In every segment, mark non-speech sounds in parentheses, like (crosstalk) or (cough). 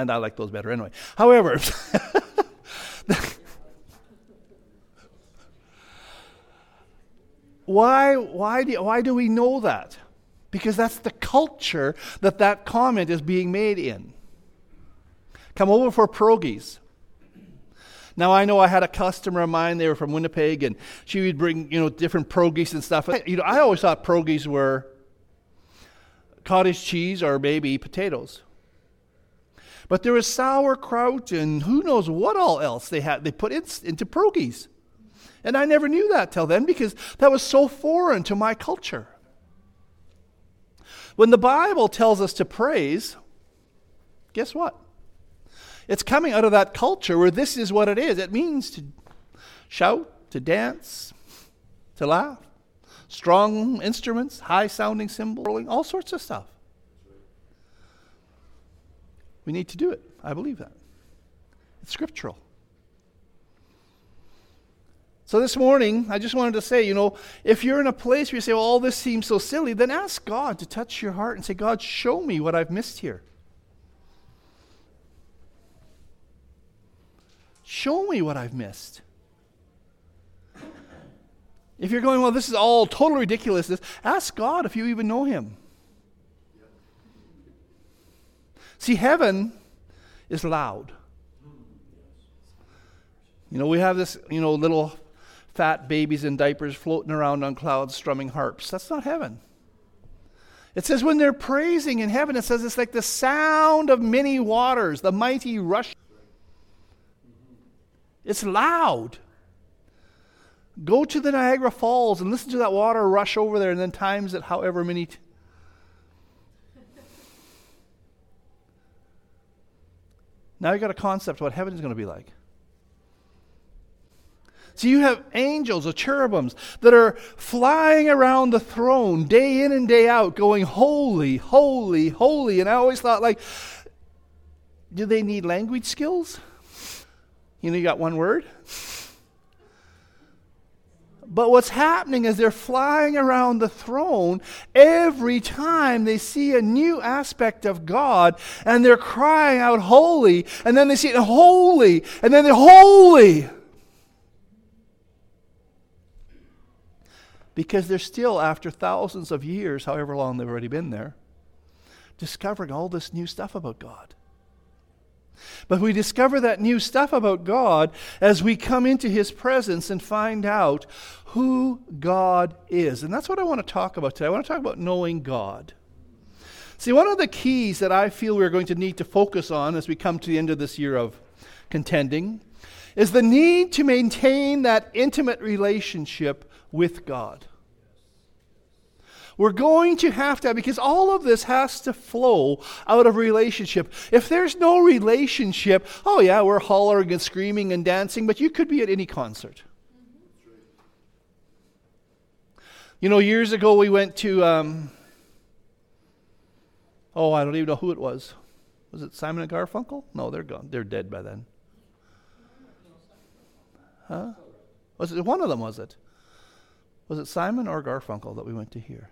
And I like those better anyway. However, (laughs) why, why, do, why do we know that? Because that's the culture that that comment is being made in. Come over for pierogies. Now I know I had a customer of mine. They were from Winnipeg, and she would bring you know different pierogies and stuff. You know, I always thought pierogies were cottage cheese or maybe potatoes. But there was sauerkraut and who knows what all else they had they put in, into pierogies. And I never knew that till then because that was so foreign to my culture. When the Bible tells us to praise, guess what? It's coming out of that culture where this is what it is. It means to shout, to dance, to laugh, strong instruments, high sounding cymbals, all sorts of stuff. We need to do it. I believe that. It's scriptural. So this morning, I just wanted to say, you know, if you're in a place where you say, well, all this seems so silly, then ask God to touch your heart and say, God, show me what I've missed here. Show me what I've missed. If you're going, well, this is all total ridiculousness, ask God if you even know Him. See, heaven is loud. You know, we have this, you know, little fat babies in diapers floating around on clouds strumming harps. That's not heaven. It says when they're praising in heaven, it says it's like the sound of many waters, the mighty rush. It's loud. Go to the Niagara Falls and listen to that water rush over there and then times it however many. T- now you've got a concept of what heaven is going to be like. So you have angels or cherubims that are flying around the throne day in and day out, going, Holy, holy, holy. And I always thought, like, do they need language skills? You know, you got one word. But what's happening is they're flying around the throne every time they see a new aspect of God and they're crying out, Holy, and then they see it, Holy, and then they're Holy. Because they're still, after thousands of years, however long they've already been there, discovering all this new stuff about God. But we discover that new stuff about God as we come into His presence and find out who God is. And that's what I want to talk about today. I want to talk about knowing God. See, one of the keys that I feel we're going to need to focus on as we come to the end of this year of contending is the need to maintain that intimate relationship with God. We're going to have to have, because all of this has to flow out of relationship. If there's no relationship, oh yeah, we're hollering and screaming and dancing, but you could be at any concert. You know, years ago we went to, um, oh, I don't even know who it was. Was it Simon and Garfunkel? No, they're gone. They're dead by then. Huh? Was it one of them? Was it? Was it Simon or Garfunkel that we went to hear?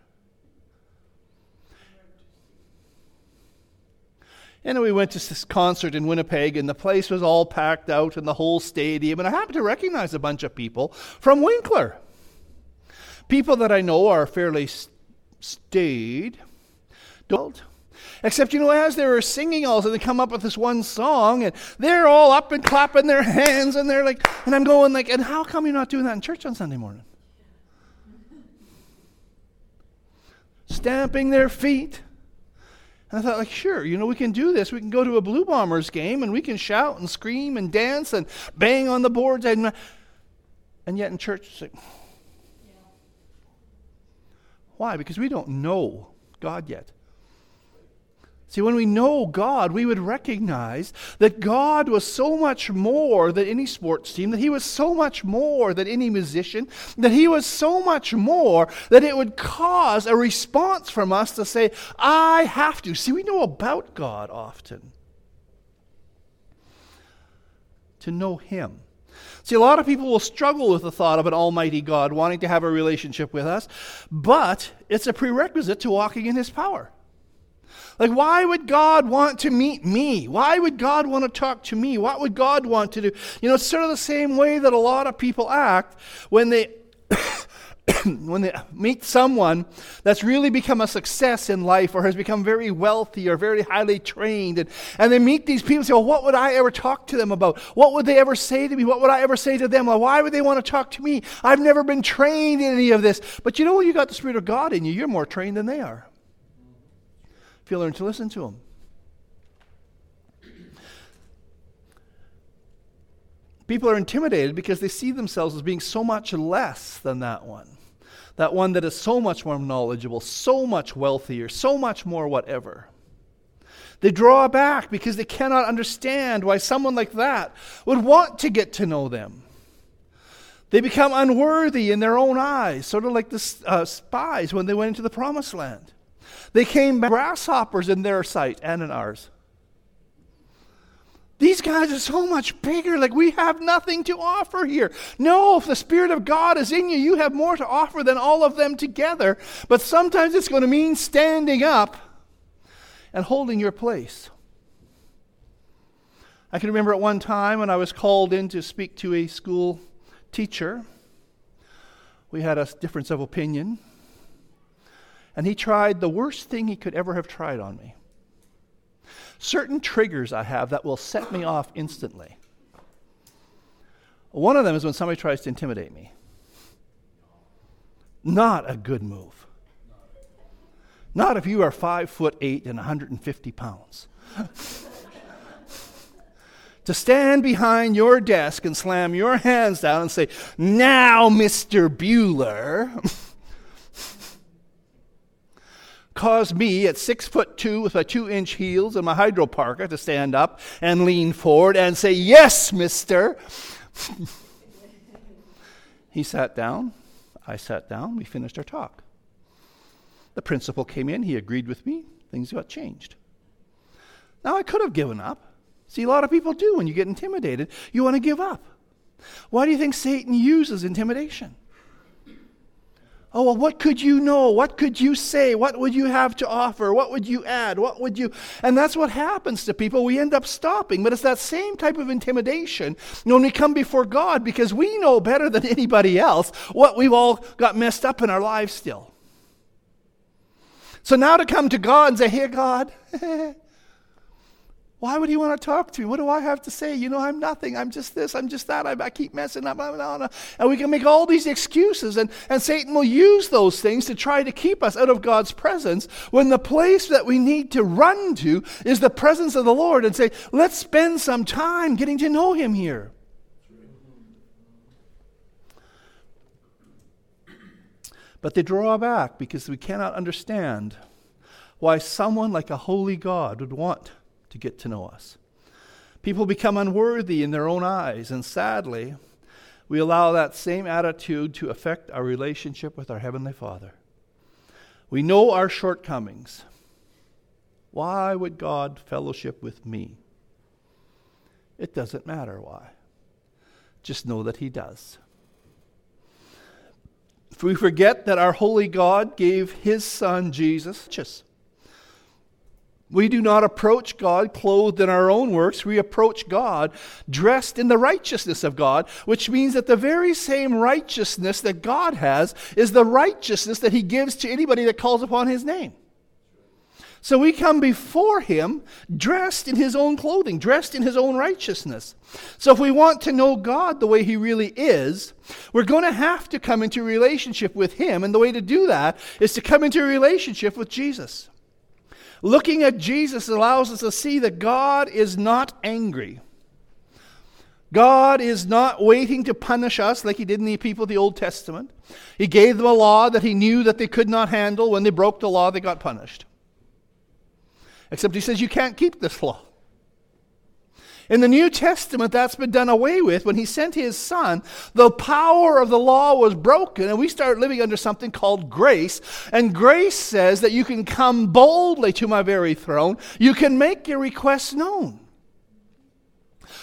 And we went to this concert in Winnipeg, and the place was all packed out in the whole stadium. And I happened to recognize a bunch of people from Winkler. People that I know are fairly staid, adult. Except, you know, as they were singing all, so they come up with this one song, and they're all up and clapping their hands, and they're like, and I'm going like, and how come you're not doing that in church on Sunday morning? Stamping their feet. And I thought, like, sure, you know, we can do this. We can go to a Blue Bombers game and we can shout and scream and dance and bang on the boards. And, and yet in church, like, why? Because we don't know God yet. See, when we know God, we would recognize that God was so much more than any sports team, that He was so much more than any musician, that He was so much more that it would cause a response from us to say, I have to. See, we know about God often. To know Him. See, a lot of people will struggle with the thought of an almighty God wanting to have a relationship with us, but it's a prerequisite to walking in His power. Like, why would God want to meet me? Why would God want to talk to me? What would God want to do? You know, it's sort of the same way that a lot of people act when they. (coughs) when they meet someone that's really become a success in life or has become very wealthy or very highly trained, and, and they meet these people and say, Well, what would I ever talk to them about? What would they ever say to me? What would I ever say to them? Why would they want to talk to me? I've never been trained in any of this. But you know, when you got the Spirit of God in you, you're more trained than they are. If you learn to listen to them. People are intimidated because they see themselves as being so much less than that one that one that is so much more knowledgeable, so much wealthier, so much more whatever. They draw back because they cannot understand why someone like that would want to get to know them. They become unworthy in their own eyes, sort of like the uh, spies when they went into the promised land. They came grasshoppers in their sight and in ours. These guys are so much bigger. Like, we have nothing to offer here. No, if the Spirit of God is in you, you have more to offer than all of them together. But sometimes it's going to mean standing up and holding your place. I can remember at one time when I was called in to speak to a school teacher. We had a difference of opinion. And he tried the worst thing he could ever have tried on me certain triggers I have that will set me off instantly. One of them is when somebody tries to intimidate me. Not a good move. Not if you are five foot eight and 150 pounds. (laughs) to stand behind your desk and slam your hands down and say, Now, Mr. Bueller. (laughs) caused me at six foot two with my two inch heels and my hydro parka to stand up and lean forward and say, Yes, mister. (laughs) he sat down. I sat down. We finished our talk. The principal came in. He agreed with me. Things got changed. Now, I could have given up. See, a lot of people do when you get intimidated. You want to give up. Why do you think Satan uses intimidation? Oh, well, what could you know? What could you say? What would you have to offer? What would you add? What would you. And that's what happens to people. We end up stopping. But it's that same type of intimidation when we come before God because we know better than anybody else what we've all got messed up in our lives still. So now to come to God and say, Hey, God, (laughs) Why would he want to talk to me? What do I have to say? You know, I'm nothing. I'm just this. I'm just that. I, I keep messing up. And we can make all these excuses, and, and Satan will use those things to try to keep us out of God's presence when the place that we need to run to is the presence of the Lord and say, let's spend some time getting to know him here. But they draw back because we cannot understand why someone like a holy God would want to get to know us. People become unworthy in their own eyes, and sadly, we allow that same attitude to affect our relationship with our Heavenly Father. We know our shortcomings. Why would God fellowship with me? It doesn't matter why. Just know that He does. If we forget that our holy God gave His Son Jesus, we do not approach God clothed in our own works. We approach God dressed in the righteousness of God, which means that the very same righteousness that God has is the righteousness that He gives to anybody that calls upon His name. So we come before Him dressed in His own clothing, dressed in His own righteousness. So if we want to know God the way He really is, we're going to have to come into relationship with Him. And the way to do that is to come into relationship with Jesus. Looking at Jesus allows us to see that God is not angry. God is not waiting to punish us like he did in the people of the Old Testament. He gave them a law that he knew that they could not handle. When they broke the law, they got punished. Except he says, You can't keep this law. In the New Testament, that's been done away with. When he sent his son, the power of the law was broken, and we start living under something called grace. And grace says that you can come boldly to my very throne, you can make your requests known.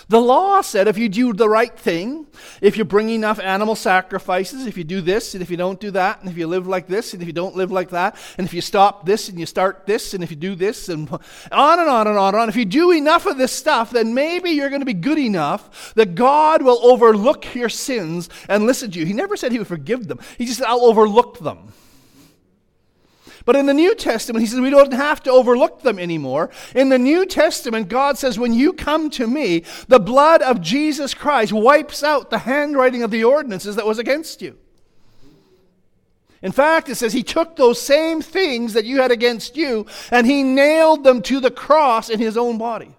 The law said if you do the right thing, if you bring enough animal sacrifices, if you do this and if you don't do that, and if you live like this and if you don't live like that, and if you stop this and you start this and if you do this and (laughs) on and on and on and on, if you do enough of this stuff, then maybe you're going to be good enough that God will overlook your sins and listen to you. He never said he would forgive them, he just said, I'll overlook them. But in the New Testament, he says we don't have to overlook them anymore. In the New Testament, God says, when you come to me, the blood of Jesus Christ wipes out the handwriting of the ordinances that was against you. In fact, it says he took those same things that you had against you and he nailed them to the cross in his own body.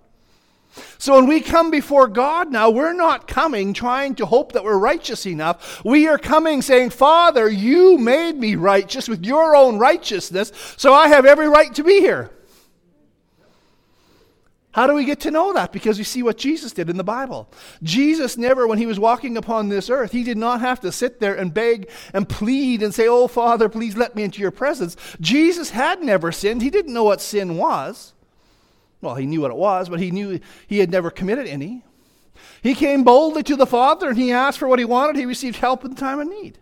So when we come before God now, we're not coming trying to hope that we're righteous enough. We are coming saying, Father, you made me righteous with your own righteousness, so I have every right to be here. How do we get to know that? Because we see what Jesus did in the Bible. Jesus never, when he was walking upon this earth, he did not have to sit there and beg and plead and say, Oh, Father, please let me into your presence. Jesus had never sinned. He didn't know what sin was. Well, he knew what it was, but he knew he had never committed any. He came boldly to the Father and he asked for what he wanted. He received help in time of need.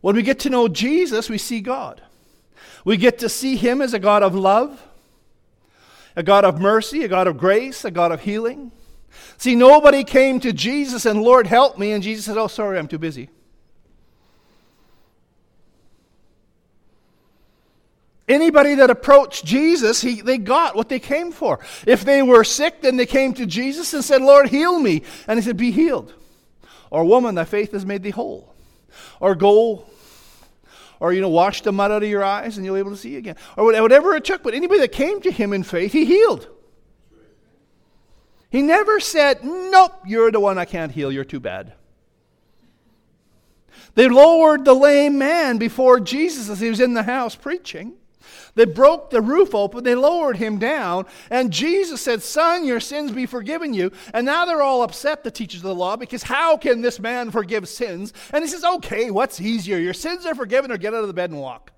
When we get to know Jesus, we see God. We get to see him as a God of love, a God of mercy, a God of grace, a God of healing. See, nobody came to Jesus and, Lord, help me. And Jesus said, Oh, sorry, I'm too busy. Anybody that approached Jesus, he, they got what they came for. If they were sick, then they came to Jesus and said, Lord, heal me. And he said, Be healed. Or, woman, thy faith has made thee whole. Or, go, or, you know, wash the mud out of your eyes and you'll be able to see again. Or whatever it took. But anybody that came to him in faith, he healed. He never said, Nope, you're the one I can't heal. You're too bad. They lowered the lame man before Jesus as he was in the house preaching. They broke the roof open, they lowered him down, and Jesus said, Son, your sins be forgiven you. And now they're all upset, the teachers of the law, because how can this man forgive sins? And he says, Okay, what's easier? Your sins are forgiven, or get out of the bed and walk.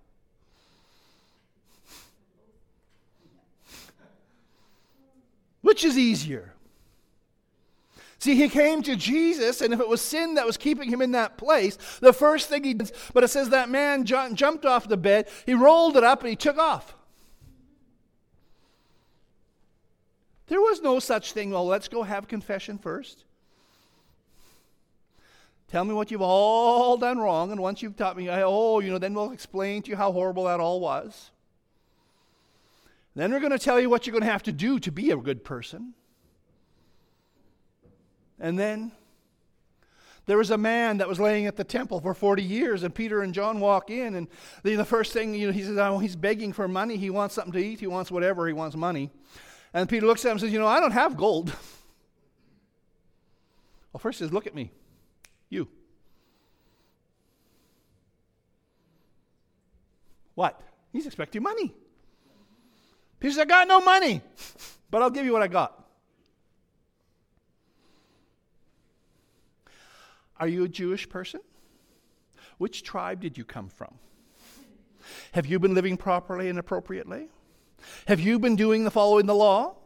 Which is easier? See, he came to Jesus, and if it was sin that was keeping him in that place, the first thing he did, but it says that man jumped off the bed, he rolled it up, and he took off. There was no such thing, well, let's go have confession first. Tell me what you've all done wrong, and once you've taught me, oh, you know, then we'll explain to you how horrible that all was. Then we're going to tell you what you're going to have to do to be a good person. And then there was a man that was laying at the temple for 40 years, and Peter and John walk in, and the, the first thing, you know, he says, oh, he's begging for money. He wants something to eat. He wants whatever. He wants money. And Peter looks at him and says, you know, I don't have gold. (laughs) well, first he says, look at me. You. What? He's expecting money. Peter says, I got no money, (laughs) but I'll give you what I got. Are you a Jewish person? Which tribe did you come from? Have you been living properly and appropriately? Have you been doing the following the law?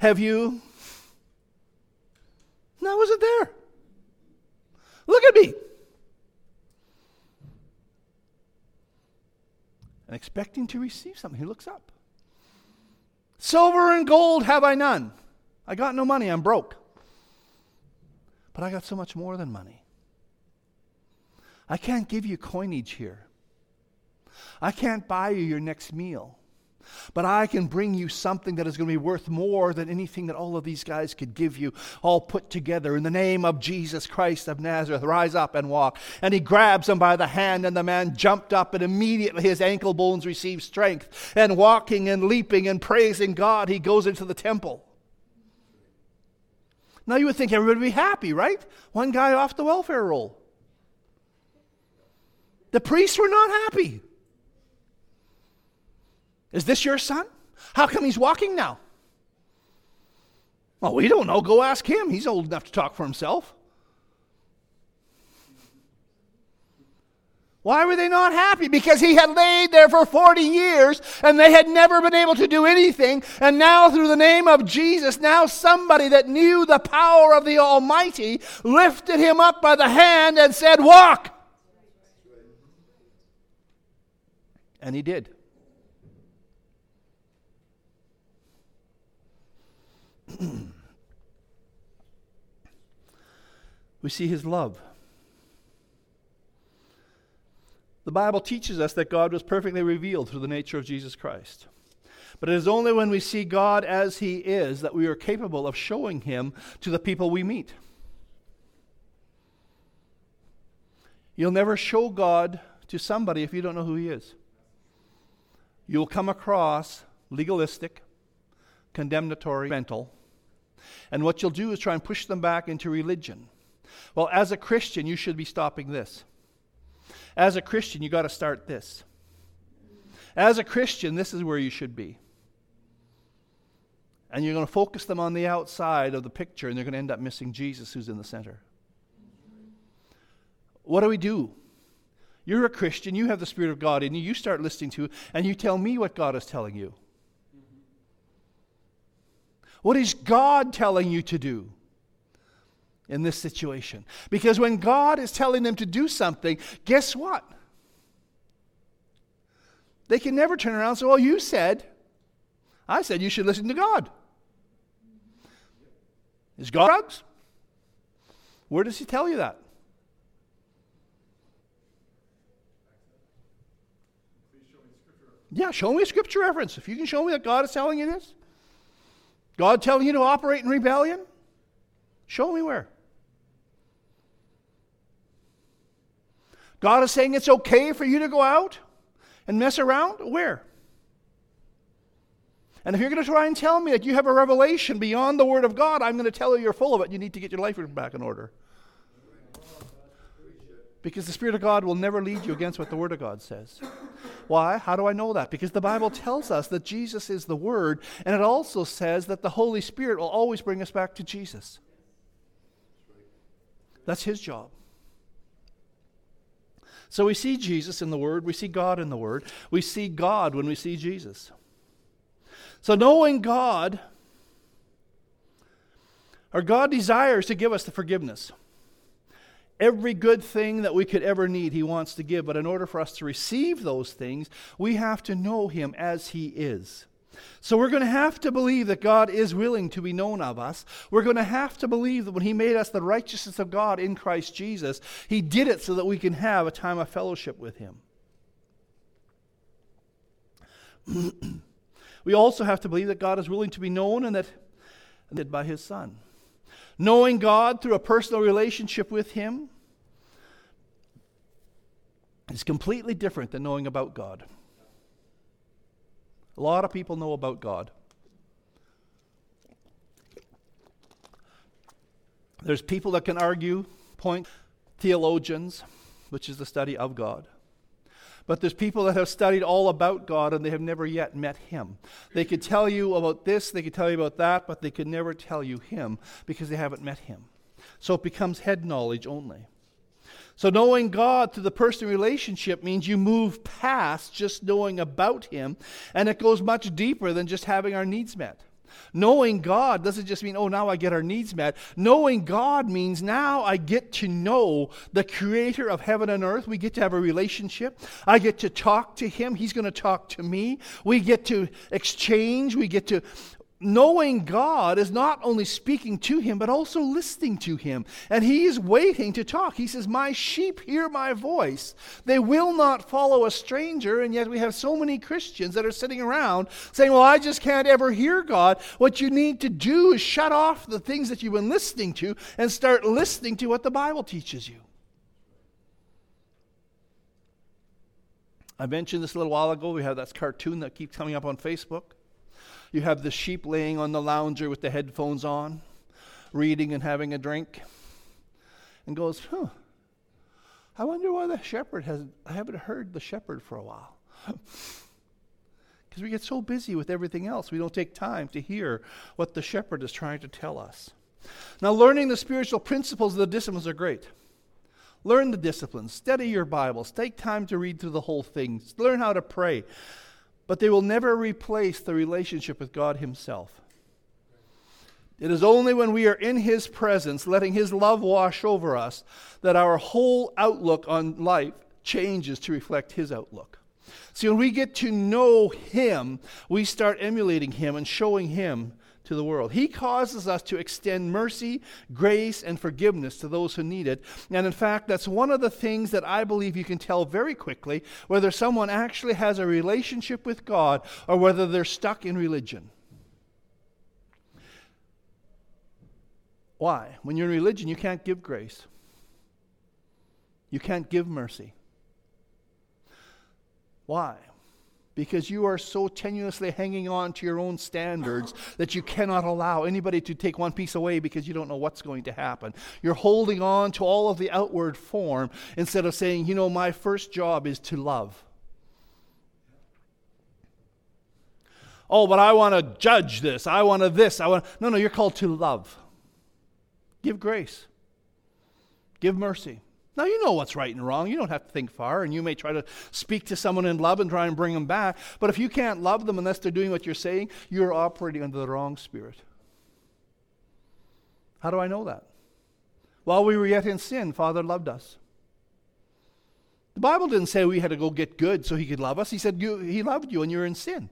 Have you? No, I wasn't there. Look at me. And expecting to receive something, he looks up. Silver and gold have I none. I got no money, I'm broke. But I got so much more than money. I can't give you coinage here. I can't buy you your next meal. But I can bring you something that is going to be worth more than anything that all of these guys could give you, all put together. In the name of Jesus Christ of Nazareth, rise up and walk. And he grabs him by the hand, and the man jumped up, and immediately his ankle bones received strength. And walking and leaping and praising God, he goes into the temple. Now you would think everybody would be happy, right? One guy off the welfare roll. The priests were not happy. Is this your son? How come he's walking now? Well, we don't know. Go ask him. He's old enough to talk for himself. Why were they not happy? Because he had laid there for 40 years and they had never been able to do anything. And now, through the name of Jesus, now somebody that knew the power of the Almighty lifted him up by the hand and said, Walk! And he did. (clears throat) we see his love. The Bible teaches us that God was perfectly revealed through the nature of Jesus Christ. But it is only when we see God as He is that we are capable of showing Him to the people we meet. You'll never show God to somebody if you don't know who He is. You'll come across legalistic, condemnatory, mental, and what you'll do is try and push them back into religion. Well, as a Christian, you should be stopping this. As a Christian, you got to start this. As a Christian, this is where you should be. And you're going to focus them on the outside of the picture, and they're going to end up missing Jesus, who's in the center. What do we do? You're a Christian, you have the Spirit of God in you, you start listening to, and you tell me what God is telling you. What is God telling you to do? In this situation. Because when God is telling them to do something, guess what? They can never turn around and say, Well, you said, I said you should listen to God. Is God drugs? Where does He tell you that? Yeah, show me a scripture reference. If you can show me that God is telling you this, God telling you to operate in rebellion, show me where. God is saying it's okay for you to go out and mess around? Where? And if you're going to try and tell me that you have a revelation beyond the Word of God, I'm going to tell you you're full of it. You need to get your life back in order. Because the Spirit of God will never lead you against what the Word of God says. Why? How do I know that? Because the Bible tells us that Jesus is the Word, and it also says that the Holy Spirit will always bring us back to Jesus. That's His job. So we see Jesus in the Word, we see God in the Word, we see God when we see Jesus. So knowing God, our God desires to give us the forgiveness. Every good thing that we could ever need, He wants to give. But in order for us to receive those things, we have to know Him as He is. So we're going to have to believe that God is willing to be known of us. We're going to have to believe that when He made us the righteousness of God in Christ Jesus, He did it so that we can have a time of fellowship with Him. (clears throat) we also have to believe that God is willing to be known and that did by His Son. Knowing God through a personal relationship with Him is completely different than knowing about God. A lot of people know about God. There's people that can argue, point, theologians, which is the study of God. But there's people that have studied all about God and they have never yet met Him. They could tell you about this, they could tell you about that, but they could never tell you Him because they haven't met Him. So it becomes head knowledge only. So, knowing God through the personal relationship means you move past just knowing about Him, and it goes much deeper than just having our needs met. Knowing God doesn't just mean, oh, now I get our needs met. Knowing God means now I get to know the creator of heaven and earth. We get to have a relationship. I get to talk to him. He's going to talk to me. We get to exchange. We get to knowing God is not only speaking to him, but also listening to him. And he is waiting to talk. He says, My sheep hear my voice. They will not follow a stranger. And yet we have so many Christians that are sitting around saying, Well, I just can't ever hear God. What you need to do is shut off the things that you've been listening to and start listening to what the Bible teaches you. I mentioned this a little while ago. We have that cartoon that keeps coming up on Facebook. You have the sheep laying on the lounger with the headphones on, reading and having a drink, and goes, huh, I wonder why the shepherd has, I haven't heard the shepherd for a while. (laughs) Because we get so busy with everything else, we don't take time to hear what the shepherd is trying to tell us. Now, learning the spiritual principles of the disciplines are great. Learn the disciplines, study your Bibles, take time to read through the whole thing, learn how to pray. But they will never replace the relationship with God Himself. It is only when we are in His presence, letting His love wash over us, that our whole outlook on life changes to reflect His outlook. See, when we get to know Him, we start emulating Him and showing Him to the world. He causes us to extend mercy, grace, and forgiveness to those who need it. And in fact, that's one of the things that I believe you can tell very quickly whether someone actually has a relationship with God or whether they're stuck in religion. Why? When you're in religion, you can't give grace, you can't give mercy. Why? Because you are so tenuously hanging on to your own standards that you cannot allow anybody to take one piece away because you don't know what's going to happen. You're holding on to all of the outward form instead of saying, you know, my first job is to love. Oh, but I want to judge this. I want to this. I want No, no, you're called to love. Give grace. Give mercy. Now, you know what's right and wrong. You don't have to think far, and you may try to speak to someone in love and try and bring them back. But if you can't love them unless they're doing what you're saying, you're operating under the wrong spirit. How do I know that? While we were yet in sin, Father loved us. The Bible didn't say we had to go get good so He could love us. He said He loved you and you're in sin.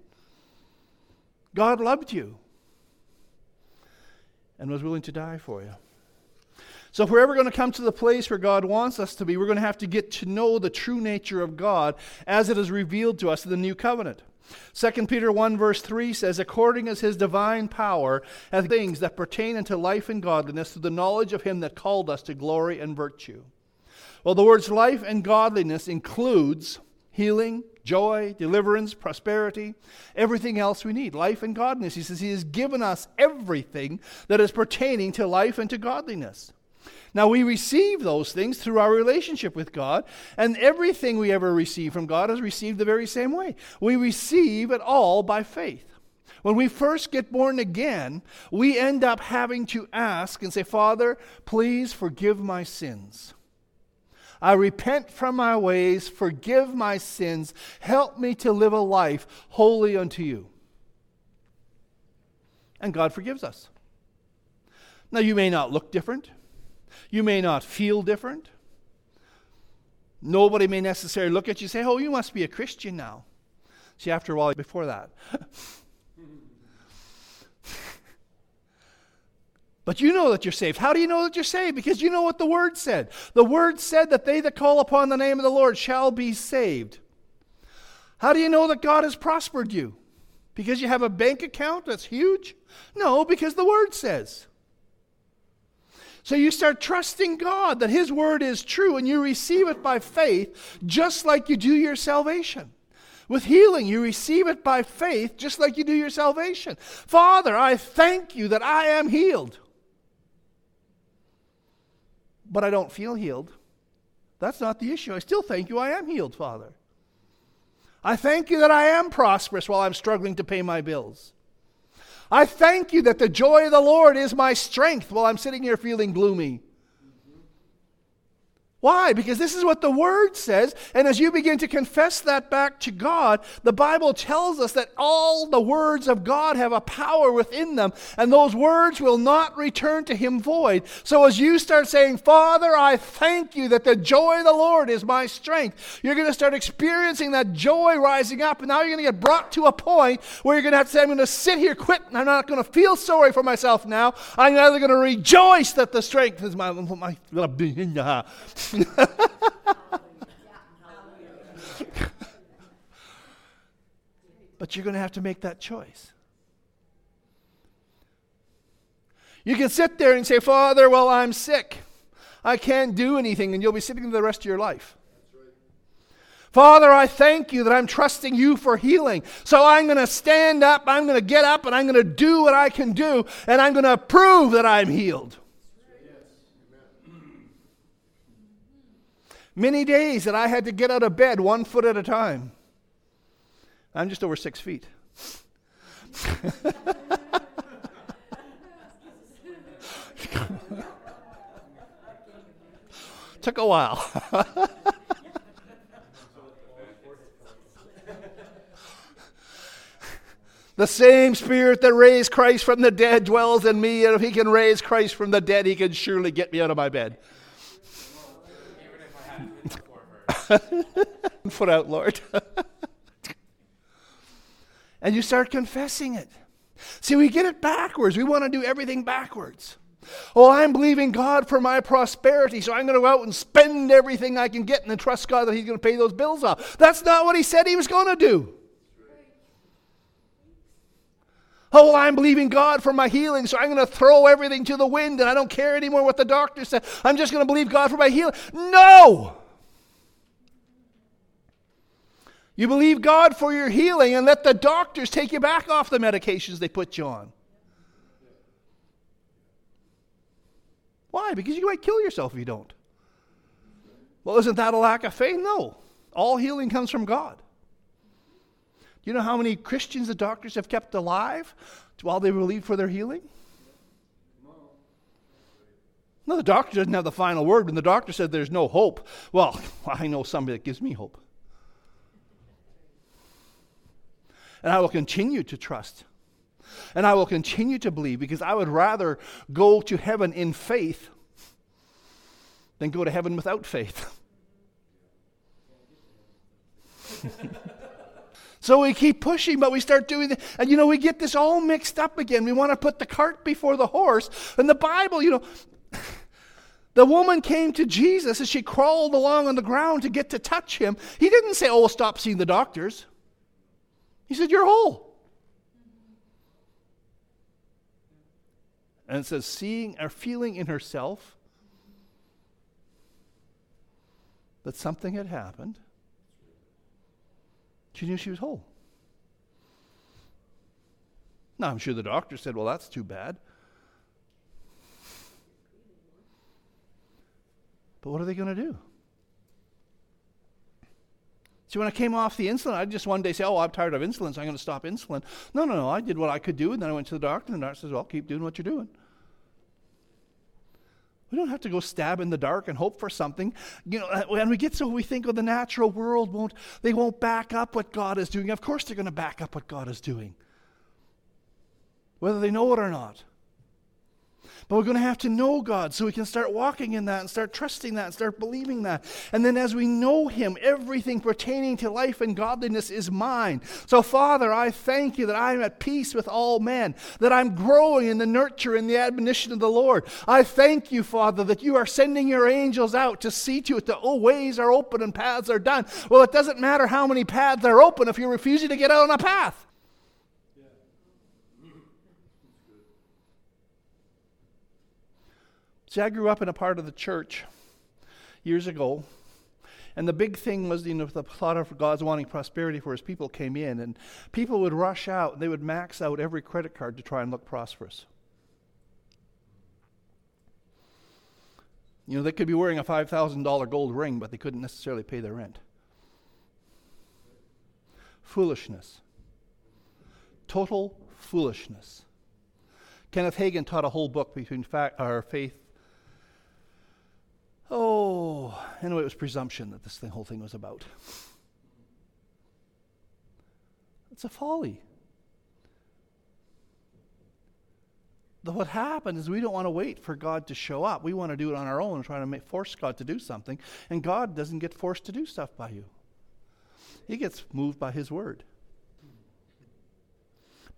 God loved you and was willing to die for you. So, if we're ever going to come to the place where God wants us to be, we're going to have to get to know the true nature of God as it is revealed to us in the new covenant. 2 Peter 1 verse 3 says, According as his divine power hath things that pertain unto life and godliness through the knowledge of him that called us to glory and virtue. Well, the words life and godliness includes healing, joy, deliverance, prosperity, everything else we need. Life and godliness. He says he has given us everything that is pertaining to life and to godliness. Now, we receive those things through our relationship with God, and everything we ever receive from God is received the very same way. We receive it all by faith. When we first get born again, we end up having to ask and say, Father, please forgive my sins. I repent from my ways, forgive my sins, help me to live a life holy unto you. And God forgives us. Now, you may not look different. You may not feel different. Nobody may necessarily look at you and say, Oh, you must be a Christian now. See, after a while, before that. (laughs) but you know that you're saved. How do you know that you're saved? Because you know what the Word said. The Word said that they that call upon the name of the Lord shall be saved. How do you know that God has prospered you? Because you have a bank account that's huge? No, because the Word says. So you start trusting God that His word is true and you receive it by faith, just like you do your salvation. With healing, you receive it by faith, just like you do your salvation. Father, I thank you that I am healed. But I don't feel healed. That's not the issue. I still thank you I am healed, Father. I thank you that I am prosperous while I'm struggling to pay my bills. I thank you that the joy of the Lord is my strength while I'm sitting here feeling gloomy. Why? Because this is what the Word says. And as you begin to confess that back to God, the Bible tells us that all the words of God have a power within them, and those words will not return to Him void. So as you start saying, Father, I thank you that the joy of the Lord is my strength, you're going to start experiencing that joy rising up. And now you're going to get brought to a point where you're going to have to say, I'm going to sit here, quit, and I'm not going to feel sorry for myself now. I'm either going to rejoice that the strength is my. my (laughs) but you're going to have to make that choice. You can sit there and say, Father, well, I'm sick. I can't do anything, and you'll be sitting there the rest of your life. Father, I thank you that I'm trusting you for healing. So I'm going to stand up, I'm going to get up, and I'm going to do what I can do, and I'm going to prove that I'm healed. Many days that I had to get out of bed one foot at a time. I'm just over six feet. (laughs) Took a while. (laughs) the same spirit that raised Christ from the dead dwells in me, and if he can raise Christ from the dead, he can surely get me out of my bed. (laughs) Foot out, Lord. (laughs) and you start confessing it. See, we get it backwards. We want to do everything backwards. Oh, I'm believing God for my prosperity, so I'm going to go out and spend everything I can get and then trust God that He's going to pay those bills off. That's not what He said He was going to do. Oh, I'm believing God for my healing, so I'm going to throw everything to the wind and I don't care anymore what the doctor said. I'm just going to believe God for my healing. No! You believe God for your healing and let the doctors take you back off the medications they put you on. Why? Because you might kill yourself if you don't. Well, isn't that a lack of faith? No. All healing comes from God. Do you know how many Christians the doctors have kept alive while they believe for their healing? No, the doctor doesn't have the final word. When the doctor said there's no hope, well, (laughs) I know somebody that gives me hope. And I will continue to trust. And I will continue to believe because I would rather go to heaven in faith than go to heaven without faith. (laughs) so we keep pushing, but we start doing. And you know, we get this all mixed up again. We want to put the cart before the horse. And the Bible, you know, (sighs) the woman came to Jesus and she crawled along on the ground to get to touch him. He didn't say, Oh, stop seeing the doctors. He said, You're whole. And it says, seeing or feeling in herself that something had happened, she knew she was whole. Now, I'm sure the doctor said, Well, that's too bad. But what are they going to do? See, when I came off the insulin, I just one day say, "Oh, I'm tired of insulin, so I'm going to stop insulin." No, no, no. I did what I could do, and then I went to the doctor, and the doctor says, "Well, keep doing what you're doing." We don't have to go stab in the dark and hope for something. You know, uh, when we get so we think, "Oh, the natural world won't they won't back up what God is doing." Of course, they're going to back up what God is doing, whether they know it or not. But we're going to have to know God so we can start walking in that and start trusting that and start believing that. And then as we know Him, everything pertaining to life and godliness is mine. So, Father, I thank you that I'm at peace with all men, that I'm growing in the nurture and the admonition of the Lord. I thank you, Father, that you are sending your angels out to see to it that, oh, ways are open and paths are done. Well, it doesn't matter how many paths are open if you're refusing to get out on a path. See, I grew up in a part of the church years ago, and the big thing was, you know, the thought of God's wanting prosperity for his people came in, and people would rush out and they would max out every credit card to try and look prosperous. You know, they could be wearing a $5,000 gold ring, but they couldn't necessarily pay their rent. Foolishness. Total foolishness. Kenneth Hagin taught a whole book between fact, our faith Oh, anyway, it was presumption that this thing, whole thing was about. It's a folly. What happened is we don't want to wait for God to show up. We want to do it on our own and try to make, force God to do something. And God doesn't get forced to do stuff by you, He gets moved by His word.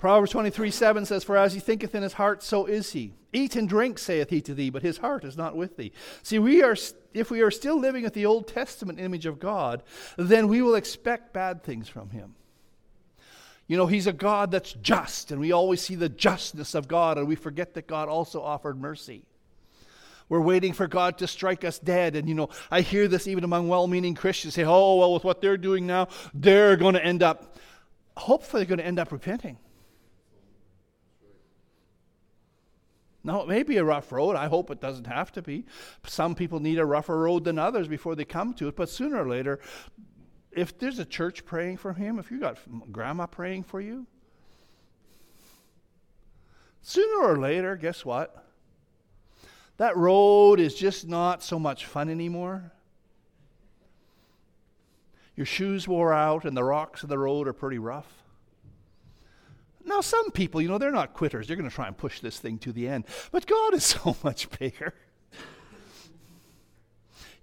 Proverbs 23 7 says, For as he thinketh in his heart, so is he. Eat and drink, saith he to thee, but his heart is not with thee. See, we are, if we are still living with the Old Testament image of God, then we will expect bad things from him. You know, he's a God that's just, and we always see the justness of God, and we forget that God also offered mercy. We're waiting for God to strike us dead. And, you know, I hear this even among well meaning Christians say, oh, well, with what they're doing now, they're going to end up, hopefully, they're going to end up repenting. Now, it may be a rough road. I hope it doesn't have to be. Some people need a rougher road than others before they come to it. But sooner or later, if there's a church praying for him, if you got grandma praying for you, sooner or later, guess what? that road is just not so much fun anymore. Your shoes wore out and the rocks of the road are pretty rough. Now, some people, you know, they're not quitters. They're going to try and push this thing to the end. But God is (laughs) so much bigger.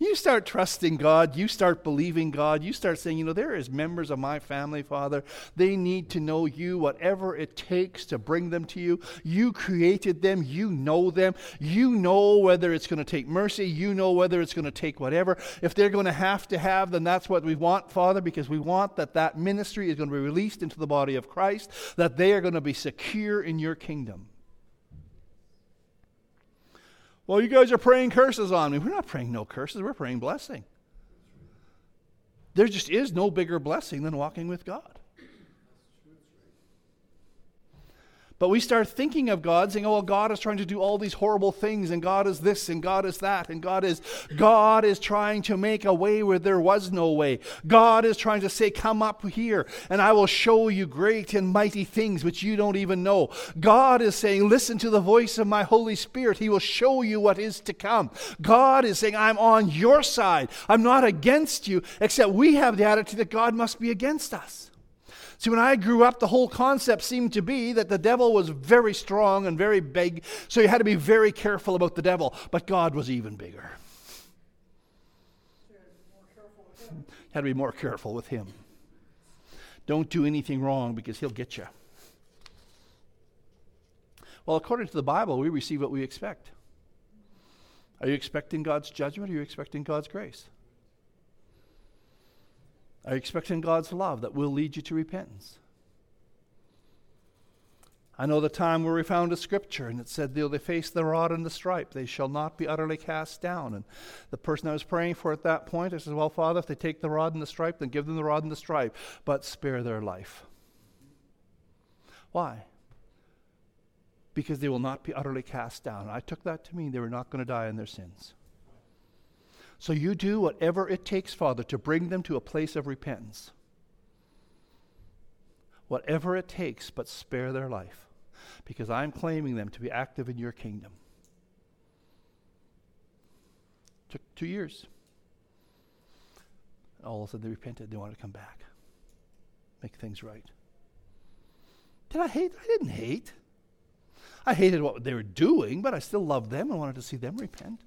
You start trusting God. You start believing God. You start saying, you know, there is members of my family, Father. They need to know you, whatever it takes to bring them to you. You created them. You know them. You know whether it's going to take mercy. You know whether it's going to take whatever. If they're going to have to have, then that's what we want, Father, because we want that that ministry is going to be released into the body of Christ, that they are going to be secure in your kingdom. Well, you guys are praying curses on me. We're not praying no curses, we're praying blessing. There just is no bigger blessing than walking with God. But we start thinking of God saying, oh, well, God is trying to do all these horrible things, and God is this, and God is that, and God is God is trying to make a way where there was no way. God is trying to say, Come up here, and I will show you great and mighty things which you don't even know. God is saying, Listen to the voice of my Holy Spirit. He will show you what is to come. God is saying, I'm on your side. I'm not against you, except we have the attitude that God must be against us. See, when I grew up, the whole concept seemed to be that the devil was very strong and very big, so you had to be very careful about the devil. But God was even bigger. You had to be more careful with him. Don't do anything wrong because he'll get you. Well, according to the Bible, we receive what we expect. Are you expecting God's judgment or are you expecting God's grace? Are you expecting God's love that will lead you to repentance? I know the time where we found a scripture and it said, Though they face the rod and the stripe, they shall not be utterly cast down. And the person I was praying for at that point, I said, Well, Father, if they take the rod and the stripe, then give them the rod and the stripe, but spare their life. Why? Because they will not be utterly cast down. I took that to mean they were not going to die in their sins. So you do whatever it takes, Father, to bring them to a place of repentance. Whatever it takes, but spare their life, because I'm claiming them to be active in your kingdom. Took two years. All of a sudden they repented, they wanted to come back, make things right. Did I hate? I didn't hate. I hated what they were doing, but I still loved them and wanted to see them repent.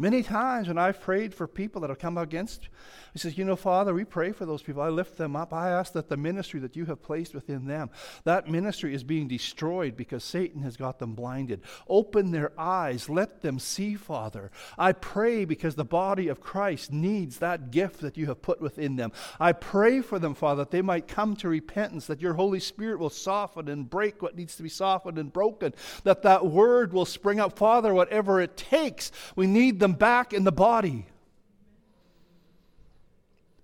Many times when I've prayed for people that have come against, he says, You know, Father, we pray for those people. I lift them up. I ask that the ministry that you have placed within them, that ministry is being destroyed because Satan has got them blinded. Open their eyes. Let them see, Father. I pray because the body of Christ needs that gift that you have put within them. I pray for them, Father, that they might come to repentance, that your Holy Spirit will soften and break what needs to be softened and broken, that that word will spring up. Father, whatever it takes, we need them them back in the body.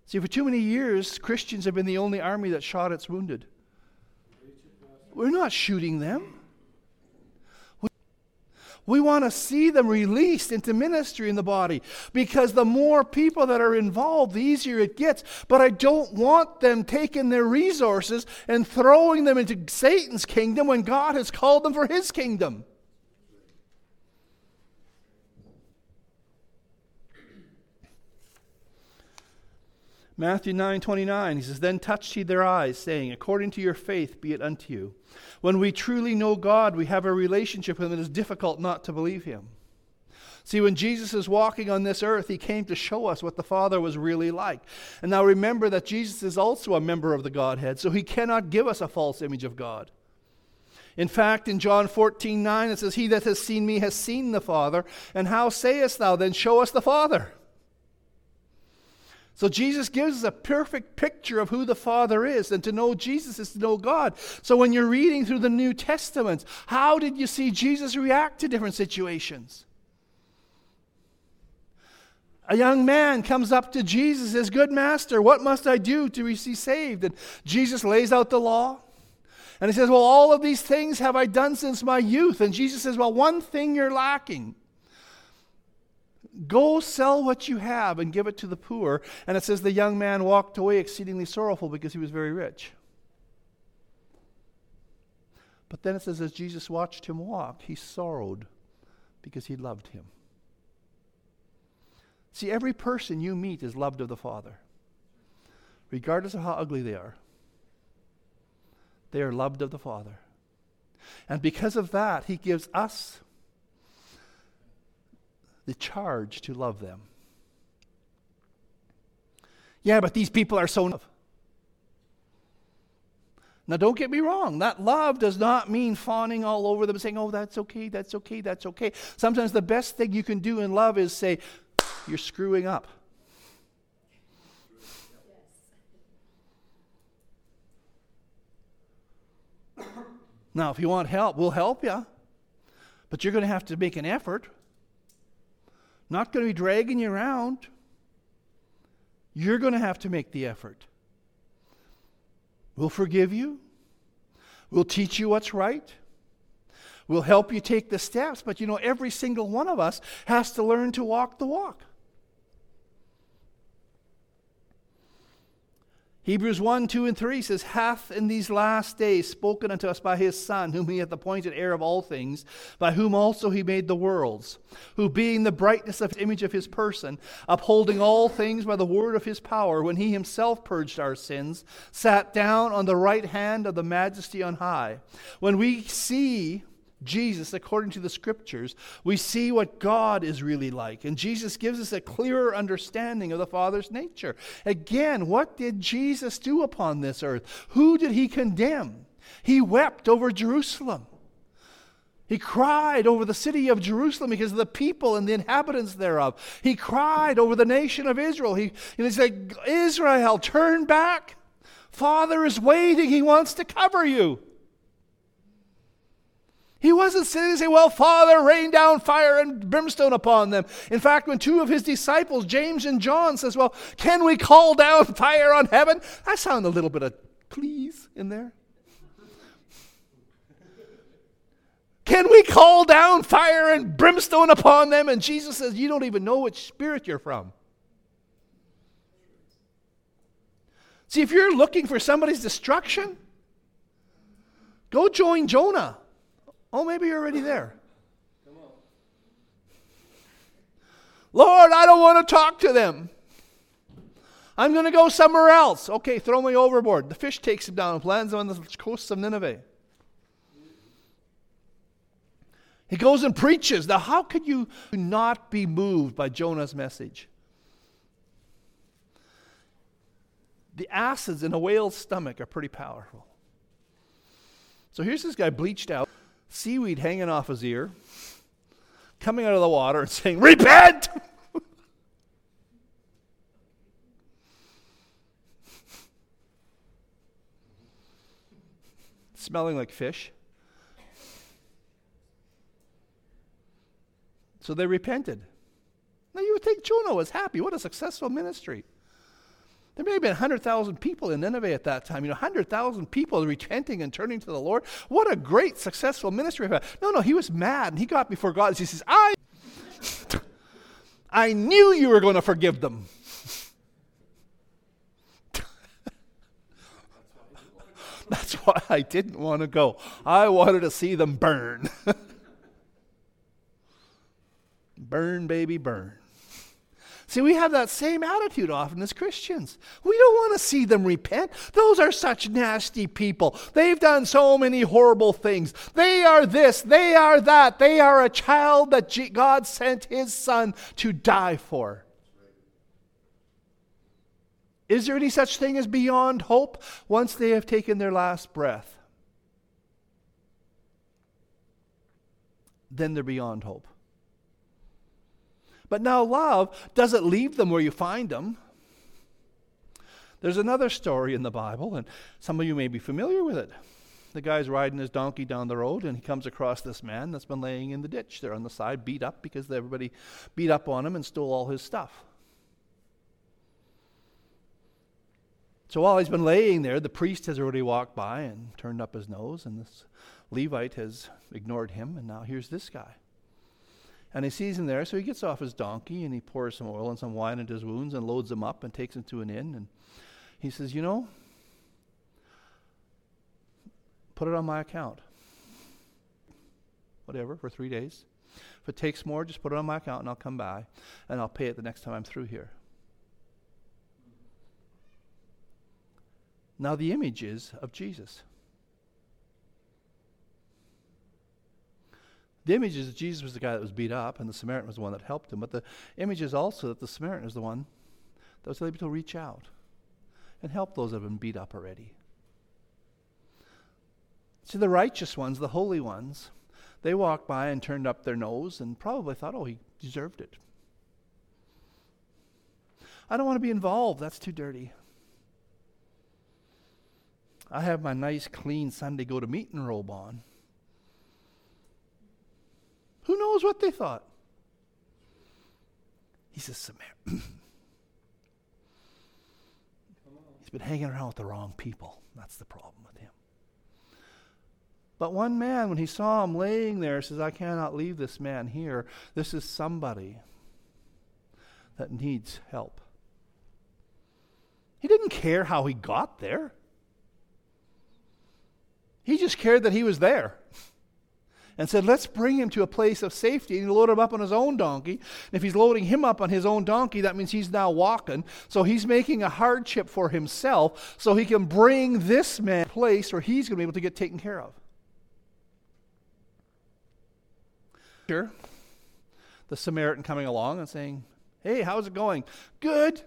See, for too many years, Christians have been the only army that shot its wounded. We're not shooting them. We, we want to see them released into ministry in the body because the more people that are involved, the easier it gets. But I don't want them taking their resources and throwing them into Satan's kingdom when God has called them for his kingdom. Matthew 9 29, he says, Then touched he their eyes, saying, According to your faith be it unto you. When we truly know God, we have a relationship with him, it is difficult not to believe him. See, when Jesus is walking on this earth, he came to show us what the Father was really like. And now remember that Jesus is also a member of the Godhead, so he cannot give us a false image of God. In fact, in John 14 9, it says, He that has seen me has seen the Father. And how sayest thou then, Show us the Father? So Jesus gives us a perfect picture of who the Father is, and to know Jesus is to know God. So when you're reading through the New Testament, how did you see Jesus react to different situations? A young man comes up to Jesus, says, Good master, what must I do to be saved? And Jesus lays out the law. And he says, Well, all of these things have I done since my youth. And Jesus says, Well, one thing you're lacking. Go sell what you have and give it to the poor. And it says the young man walked away exceedingly sorrowful because he was very rich. But then it says, as Jesus watched him walk, he sorrowed because he loved him. See, every person you meet is loved of the Father, regardless of how ugly they are. They are loved of the Father. And because of that, he gives us the charge to love them. Yeah, but these people are so. Now, don't get me wrong. That love does not mean fawning all over them, saying, oh, that's okay, that's okay, that's okay. Sometimes the best thing you can do in love is say, you're screwing up. Now, if you want help, we'll help you. But you're going to have to make an effort. Not going to be dragging you around. You're going to have to make the effort. We'll forgive you. We'll teach you what's right. We'll help you take the steps. But you know, every single one of us has to learn to walk the walk. Hebrews 1, 2, and 3 says, Hath in these last days spoken unto us by his Son, whom he hath appointed heir of all things, by whom also he made the worlds, who being the brightness of the image of his person, upholding all things by the word of his power, when he himself purged our sins, sat down on the right hand of the majesty on high. When we see Jesus according to the scriptures, we see what God is really like. And Jesus gives us a clearer understanding of the Father's nature. Again, what did Jesus do upon this earth? Who did he condemn? He wept over Jerusalem. He cried over the city of Jerusalem because of the people and the inhabitants thereof. He cried over the nation of Israel. He, he said, Israel, turn back. Father is waiting. He wants to cover you. He wasn't sitting and saying, Well, Father, rain down fire and brimstone upon them. In fact, when two of his disciples, James and John, says, Well, can we call down (laughs) fire on heaven? I sound a little bit of please in there. Can we call down fire and brimstone upon them? And Jesus says, You don't even know which spirit you're from. See, if you're looking for somebody's destruction, go join Jonah. Oh, maybe you're already there. Lord, I don't want to talk to them. I'm going to go somewhere else. Okay, throw me overboard. The fish takes him down and lands on the coasts of Nineveh. He goes and preaches. Now, how could you not be moved by Jonah's message? The acids in a whale's stomach are pretty powerful. So here's this guy bleached out seaweed hanging off his ear, coming out of the water and (laughs) saying, Repent! Smelling like fish. So they repented. Now you would think Jonah was happy. What a successful ministry. There may have been 100,000 people in Nineveh at that time. You know, 100,000 people repenting and turning to the Lord. What a great, successful ministry. No, no, he was mad and he got before God. and He says, I, I knew you were going to forgive them. (laughs) That's why I didn't want to go. I wanted to see them burn. (laughs) burn, baby, burn. See, we have that same attitude often as Christians. We don't want to see them repent. Those are such nasty people. They've done so many horrible things. They are this, they are that. They are a child that God sent his son to die for. Is there any such thing as beyond hope once they have taken their last breath? Then they're beyond hope. But now love doesn't leave them where you find them. There's another story in the Bible, and some of you may be familiar with it. The guy's riding his donkey down the road, and he comes across this man that's been laying in the ditch there on the side, beat up because everybody beat up on him and stole all his stuff. So while he's been laying there, the priest has already walked by and turned up his nose, and this Levite has ignored him, and now here's this guy. And he sees him there, so he gets off his donkey and he pours some oil and some wine into his wounds and loads him up and takes him to an inn. And he says, You know, put it on my account. Whatever, for three days. If it takes more, just put it on my account and I'll come by and I'll pay it the next time I'm through here. Now, the image is of Jesus. The image is that Jesus was the guy that was beat up and the Samaritan was the one that helped him. But the image is also that the Samaritan is the one that was able to reach out and help those that have been beat up already. See, the righteous ones, the holy ones, they walked by and turned up their nose and probably thought, oh, he deserved it. I don't want to be involved. That's too dirty. I have my nice, clean Sunday go to meeting robe on. Who knows what they thought? He's a Samaritan. (clears throat) He's been hanging around with the wrong people. That's the problem with him. But one man, when he saw him laying there, says, I cannot leave this man here. This is somebody that needs help. He didn't care how he got there, he just cared that he was there. And said, Let's bring him to a place of safety. And he loaded him up on his own donkey. And if he's loading him up on his own donkey, that means he's now walking. So he's making a hardship for himself so he can bring this man place where he's going to be able to get taken care of. the Samaritan coming along and saying, Hey, how's it going? Good.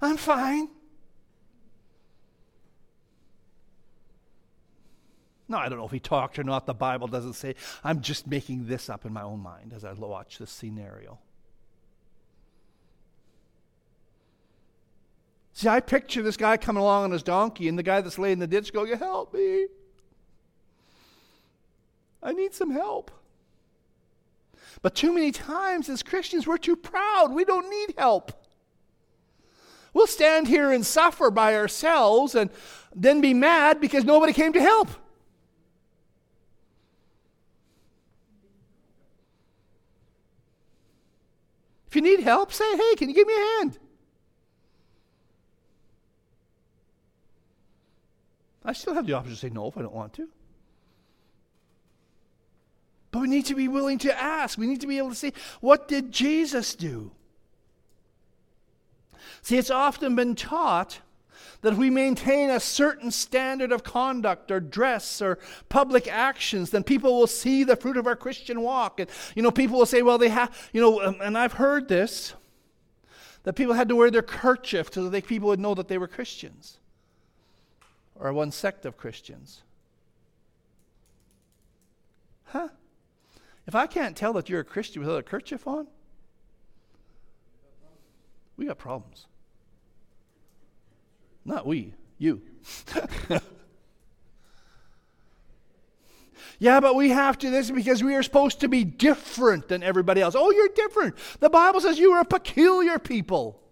I'm fine. No, I don't know if he talked or not. The Bible doesn't say. I'm just making this up in my own mind as I watch this scenario. See, I picture this guy coming along on his donkey and the guy that's laying in the ditch going, Help me. I need some help. But too many times as Christians, we're too proud. We don't need help. We'll stand here and suffer by ourselves and then be mad because nobody came to help. If you need help, say, hey, can you give me a hand? I still have the option to say no if I don't want to. But we need to be willing to ask. We need to be able to say, what did Jesus do? See, it's often been taught that if we maintain a certain standard of conduct or dress or public actions, then people will see the fruit of our Christian walk. And, you know, people will say, well, they have, you know, um, and I've heard this, that people had to wear their kerchief so that people would know that they were Christians or one sect of Christians. Huh? If I can't tell that you're a Christian without a kerchief on, we got problems. Not we, you. (laughs) yeah, but we have to this because we are supposed to be different than everybody else. Oh, you're different. The Bible says you are a peculiar people.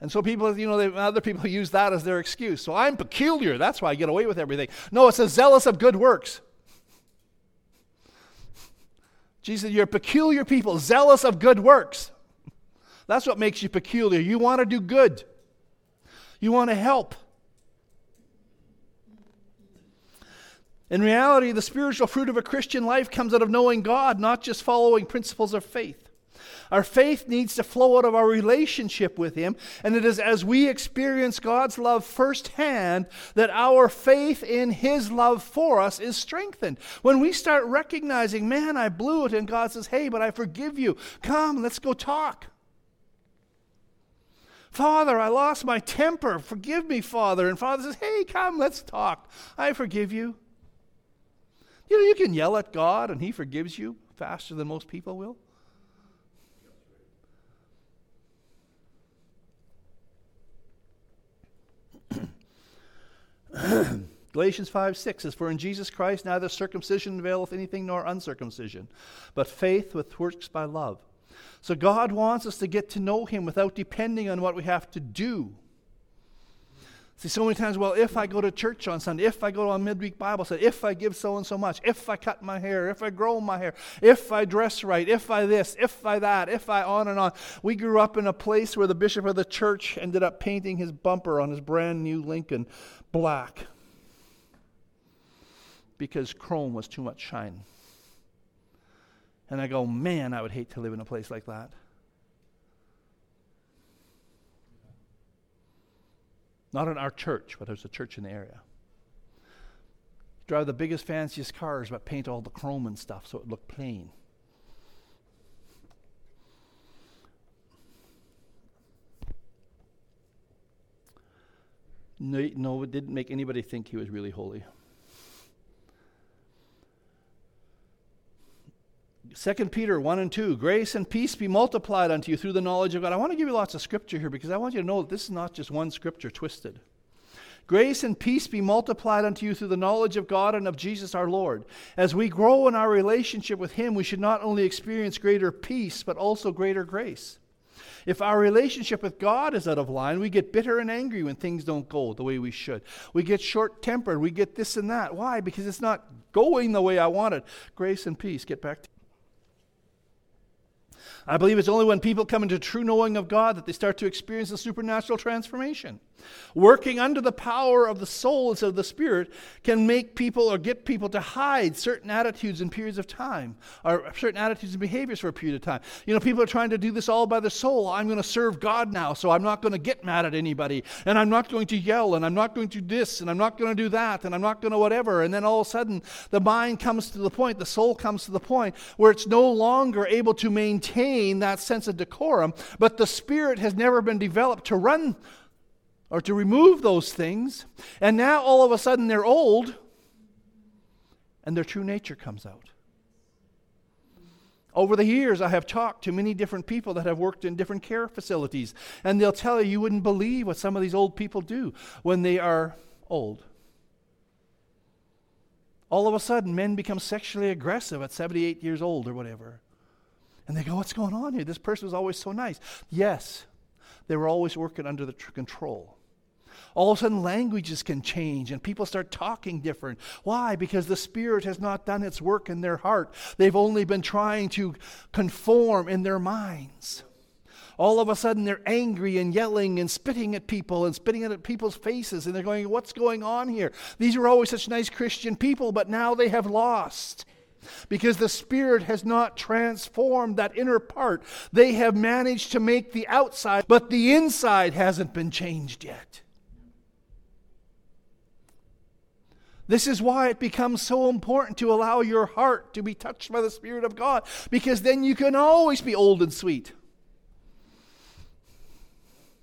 And so people, you know, they, other people use that as their excuse. So I'm peculiar. That's why I get away with everything. No, it says zealous of good works. Jesus said, You're peculiar people, zealous of good works. That's what makes you peculiar. You want to do good, you want to help. In reality, the spiritual fruit of a Christian life comes out of knowing God, not just following principles of faith. Our faith needs to flow out of our relationship with Him, and it is as we experience God's love firsthand that our faith in His love for us is strengthened. When we start recognizing, man, I blew it, and God says, hey, but I forgive you. Come, let's go talk. Father, I lost my temper. Forgive me, Father. And Father says, Hey, come, let's talk. I forgive you. You know, you can yell at God and He forgives you faster than most people will. (clears throat) Galatians 5 6 says, For in Jesus Christ neither circumcision availeth anything nor uncircumcision, but faith with works by love. So God wants us to get to know Him without depending on what we have to do. See, so many times, well, if I go to church on Sunday, if I go to a midweek Bible study, if I give so and so much, if I cut my hair, if I grow my hair, if I dress right, if I this, if I that, if I on and on. We grew up in a place where the bishop of the church ended up painting his bumper on his brand new Lincoln black. because chrome was too much shine. And I go, man, I would hate to live in a place like that. Not in our church, but there's a church in the area. Drive the biggest, fanciest cars, but paint all the chrome and stuff so it looked plain. No, no, it didn't make anybody think he was really holy. 2 Peter 1 and 2 Grace and peace be multiplied unto you through the knowledge of God. I want to give you lots of scripture here because I want you to know that this is not just one scripture twisted. Grace and peace be multiplied unto you through the knowledge of God and of Jesus our Lord. As we grow in our relationship with Him, we should not only experience greater peace, but also greater grace. If our relationship with God is out of line, we get bitter and angry when things don't go the way we should. We get short tempered. We get this and that. Why? Because it's not going the way I wanted. Grace and peace. Get back to I believe it's only when people come into true knowing of God that they start to experience the supernatural transformation. Working under the power of the souls of the spirit can make people or get people to hide certain attitudes in periods of time, or certain attitudes and behaviors for a period of time. You know, people are trying to do this all by the soul. I'm going to serve God now, so I'm not going to get mad at anybody, and I'm not going to yell, and I'm not going to this, and I'm not going to do that, and I'm not going to whatever. And then all of a sudden, the mind comes to the point, the soul comes to the point where it's no longer able to maintain that sense of decorum, but the spirit has never been developed to run or to remove those things. And now all of a sudden they're old and their true nature comes out. Over the years, I have talked to many different people that have worked in different care facilities, and they'll tell you you wouldn't believe what some of these old people do when they are old. All of a sudden, men become sexually aggressive at 78 years old or whatever. And they go, What's going on here? This person was always so nice. Yes, they were always working under the tr- control all of a sudden languages can change and people start talking different. Why? Because the Spirit has not done its work in their heart. They've only been trying to conform in their minds. All of a sudden, they're angry and yelling and spitting at people and spitting at people's faces, and they're going, What's going on here? These were always such nice Christian people, but now they have lost because the Spirit has not transformed that inner part. They have managed to make the outside, but the inside hasn't been changed yet. This is why it becomes so important to allow your heart to be touched by the Spirit of God, because then you can always be old and sweet,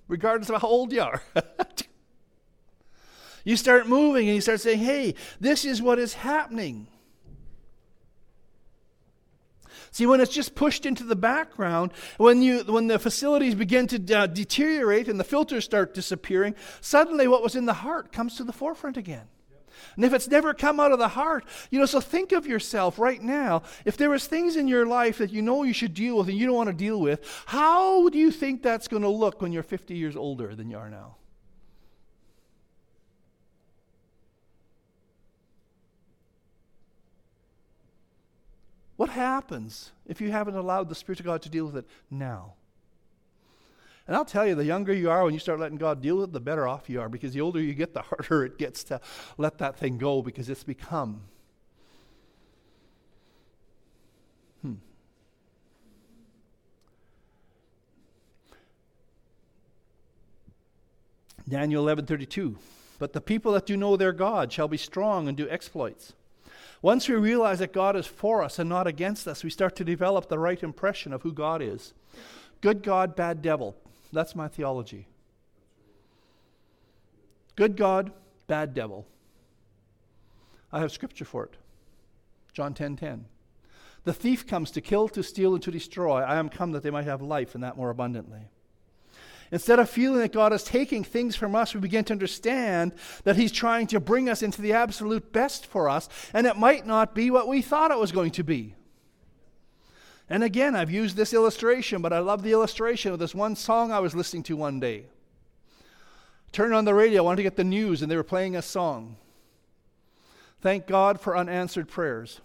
regardless of how old you are. (laughs) you start moving and you start saying, hey, this is what is happening. See, when it's just pushed into the background, when, you, when the facilities begin to uh, deteriorate and the filters start disappearing, suddenly what was in the heart comes to the forefront again. And if it's never come out of the heart, you know, so think of yourself right now. If there was things in your life that you know you should deal with and you don't want to deal with, how do you think that's going to look when you're 50 years older than you are now? What happens if you haven't allowed the Spirit of God to deal with it now? And I'll tell you, the younger you are when you start letting God deal with it, the better off you are because the older you get, the (laughs) harder it gets to let that thing go because it's become. Hmm. Daniel 11:32 But the people that do know their God shall be strong and do exploits. Once we realize that God is for us and not against us, we start to develop the right impression of who God is. Good God, bad devil. That's my theology. Good God, bad devil. I have scripture for it. John 10:10. 10, 10. The thief comes to kill, to steal, and to destroy. I am come that they might have life and that more abundantly. Instead of feeling that God is taking things from us, we begin to understand that He's trying to bring us into the absolute best for us, and it might not be what we thought it was going to be. And again, I've used this illustration, but I love the illustration of this one song I was listening to one day. Turned on the radio, I wanted to get the news, and they were playing a song. Thank God for unanswered prayers.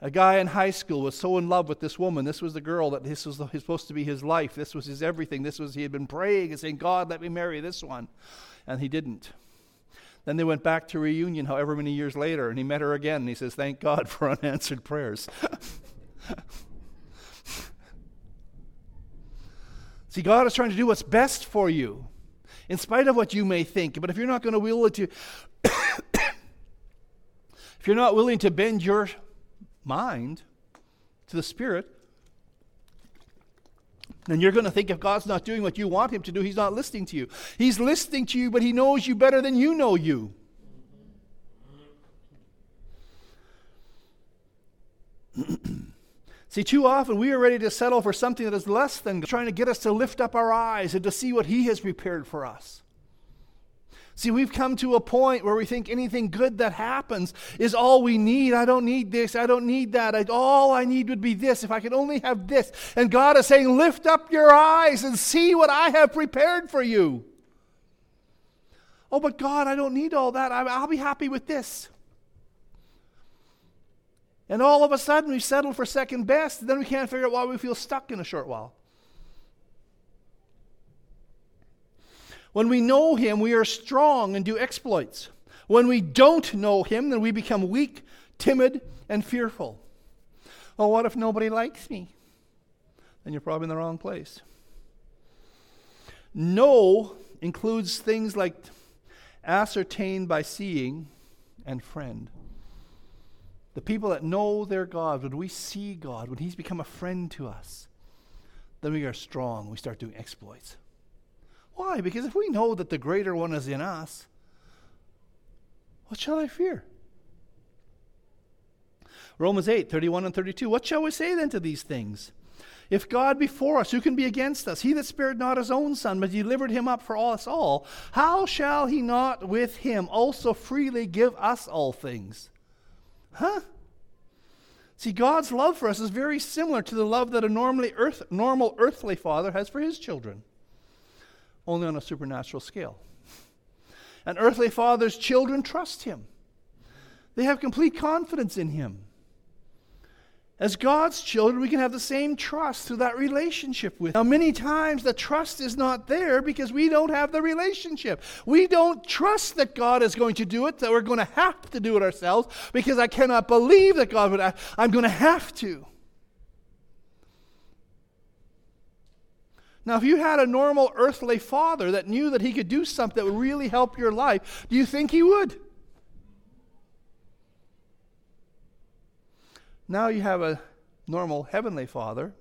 A guy in high school was so in love with this woman. This was the girl that this was supposed to be his life. This was his everything. This was he had been praying and saying, "God, let me marry this one," and he didn't. Then they went back to reunion however many years later, and he met her again, and he says, Thank God for (laughs) unanswered prayers. (laughs) See, God is trying to do what's best for you, in spite of what you may think. But if you're not going to be willing to, if you're not willing to bend your mind to the Spirit, then you're going to think if God's not doing what you want Him to do, He's not listening to you. He's listening to you, but He knows you better than you know you. (clears throat) See, too often we are ready to settle for something that is less than trying to get us to lift up our eyes and to see what He has prepared for us. See, we've come to a point where we think anything good that happens is all we need. I don't need this. I don't need that. I, all I need would be this. If I could only have this. And God is saying, Lift up your eyes and see what I have prepared for you. Oh, but God, I don't need all that. I, I'll be happy with this. And all of a sudden, we settle for second best, and then we can't figure out why we feel stuck in a short while. When we know Him, we are strong and do exploits. When we don't know Him, then we become weak, timid, and fearful. Oh, what if nobody likes me? Then you're probably in the wrong place. Know includes things like ascertained by seeing and friend. The people that know their God, when we see God, when He's become a friend to us, then we are strong. We start doing exploits. Why? Because if we know that the greater one is in us, what shall I fear? Romans 8, 31 and 32. What shall we say then to these things? If God be for us, who can be against us? He that spared not his own son, but delivered him up for us all, how shall he not with him also freely give us all things? Huh? See, God's love for us is very similar to the love that a normally earth, normal earthly father has for his children only on a supernatural scale. An earthly father's children trust him, they have complete confidence in him. As God's children, we can have the same trust through that relationship with. Now, many times the trust is not there because we don't have the relationship. We don't trust that God is going to do it, that we're going to have to do it ourselves because I cannot believe that God would. I'm going to have to. Now, if you had a normal earthly father that knew that he could do something that would really help your life, do you think he would? Now you have a normal heavenly father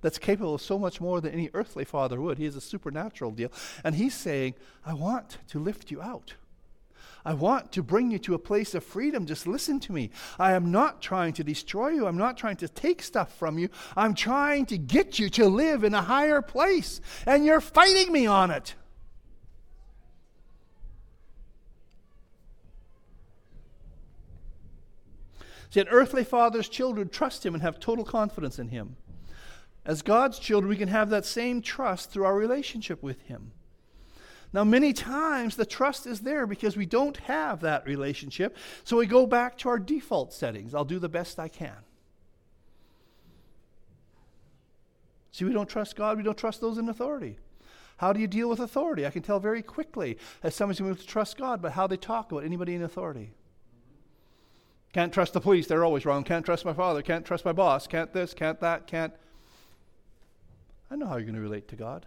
that's capable of so much more than any earthly father would. He is a supernatural deal. And he's saying, I want to lift you out. I want to bring you to a place of freedom. Just listen to me. I am not trying to destroy you. I'm not trying to take stuff from you. I'm trying to get you to live in a higher place. And you're fighting me on it. See, an earthly father's children trust him and have total confidence in him. As God's children, we can have that same trust through our relationship with him. Now, many times the trust is there because we don't have that relationship. So we go back to our default settings. I'll do the best I can. See, we don't trust God, we don't trust those in authority. How do you deal with authority? I can tell very quickly as somebody's going to trust God by how they talk about anybody in authority. Can't trust the police, they're always wrong. Can't trust my father, can't trust my boss, can't this, can't that, can't. I know how you're going to relate to God.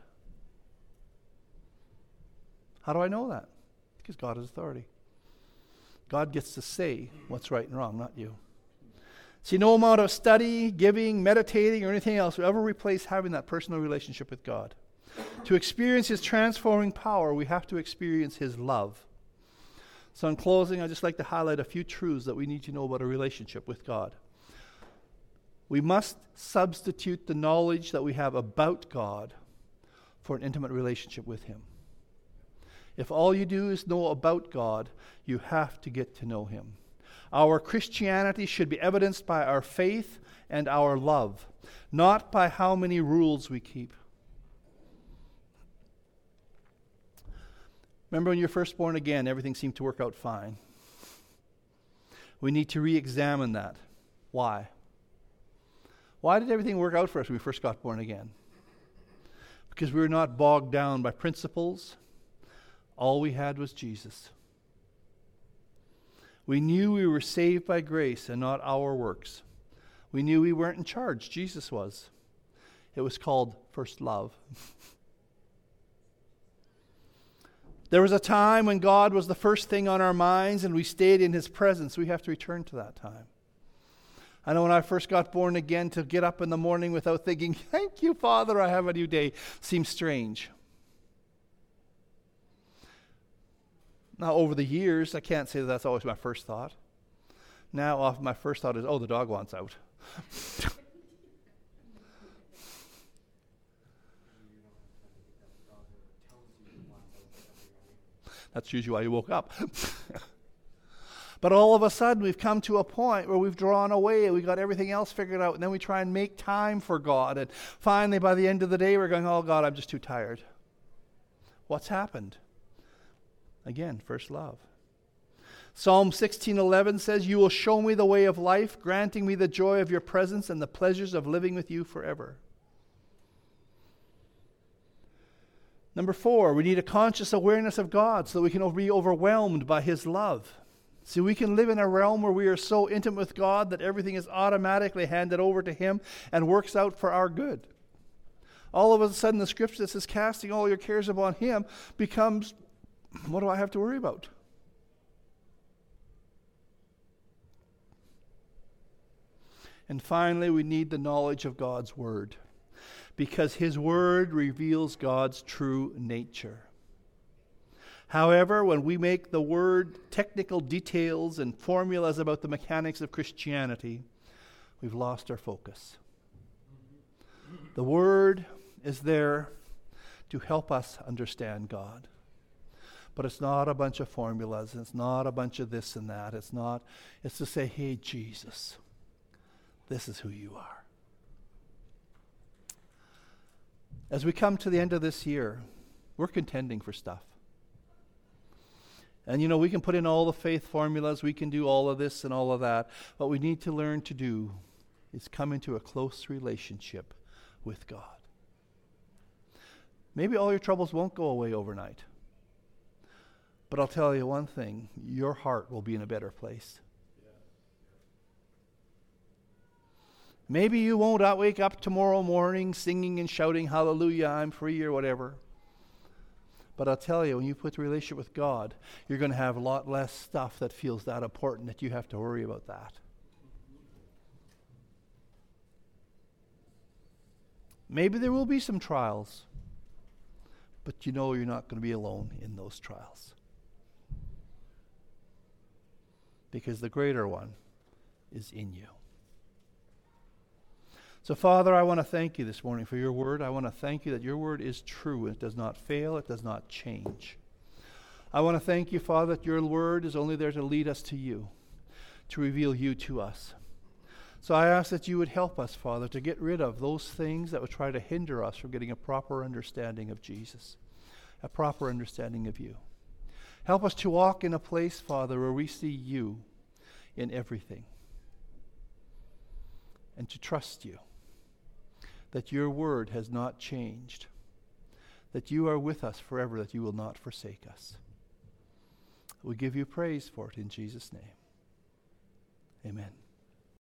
How do I know that? Because God is authority. God gets to say what's right and wrong, not you. See, no amount of study, giving, meditating, or anything else will ever replace having that personal relationship with God. To experience His transforming power, we have to experience His love. So, in closing, I'd just like to highlight a few truths that we need to know about a relationship with God. We must substitute the knowledge that we have about God for an intimate relationship with Him. If all you do is know about God, you have to get to know Him. Our Christianity should be evidenced by our faith and our love, not by how many rules we keep. Remember when you're first born again, everything seemed to work out fine. We need to re examine that. Why? Why did everything work out for us when we first got born again? Because we were not bogged down by principles all we had was Jesus. We knew we were saved by grace and not our works. We knew we weren't in charge, Jesus was. It was called first love. (laughs) there was a time when God was the first thing on our minds and we stayed in His presence. We have to return to that time. I know when I first got born again, to get up in the morning without thinking, Thank you, Father, I have a new day, seems strange. Now, over the years, I can't say that that's always my first thought. Now, often my first thought is, Oh, the dog wants out. (laughs) That's usually why you woke up. (laughs) but all of a sudden, we've come to a point where we've drawn away and we've got everything else figured out, and then we try and make time for God. And finally, by the end of the day, we're going, Oh, God, I'm just too tired. What's happened? Again, first love. Psalm 16:11 says, "You will show me the way of life, granting me the joy of your presence and the pleasures of living with you forever." Number 4, we need a conscious awareness of God so that we can be overwhelmed by his love. See, we can live in a realm where we are so intimate with God that everything is automatically handed over to him and works out for our good. All of a sudden, the scripture that says, casting all your cares upon him becomes, what do I have to worry about? And finally, we need the knowledge of God's Word because His Word reveals God's true nature. However, when we make the Word technical details and formulas about the mechanics of Christianity, we've lost our focus. The Word is there to help us understand God. But it's not a bunch of formulas, it's not a bunch of this and that. It's not, it's to say, hey, Jesus. This is who you are. As we come to the end of this year, we're contending for stuff. And you know, we can put in all the faith formulas, we can do all of this and all of that. What we need to learn to do is come into a close relationship with God. Maybe all your troubles won't go away overnight. But I'll tell you one thing your heart will be in a better place. Maybe you won't wake up tomorrow morning singing and shouting, Hallelujah, I'm free, or whatever. But I'll tell you, when you put the relationship with God, you're going to have a lot less stuff that feels that important that you have to worry about that. Maybe there will be some trials, but you know you're not going to be alone in those trials. Because the greater one is in you. So, Father, I want to thank you this morning for your word. I want to thank you that your word is true. It does not fail, it does not change. I want to thank you, Father, that your word is only there to lead us to you, to reveal you to us. So I ask that you would help us, Father, to get rid of those things that would try to hinder us from getting a proper understanding of Jesus, a proper understanding of you. Help us to walk in a place, Father, where we see you in everything and to trust you that your word has not changed, that you are with us forever, that you will not forsake us. We give you praise for it in Jesus' name. Amen.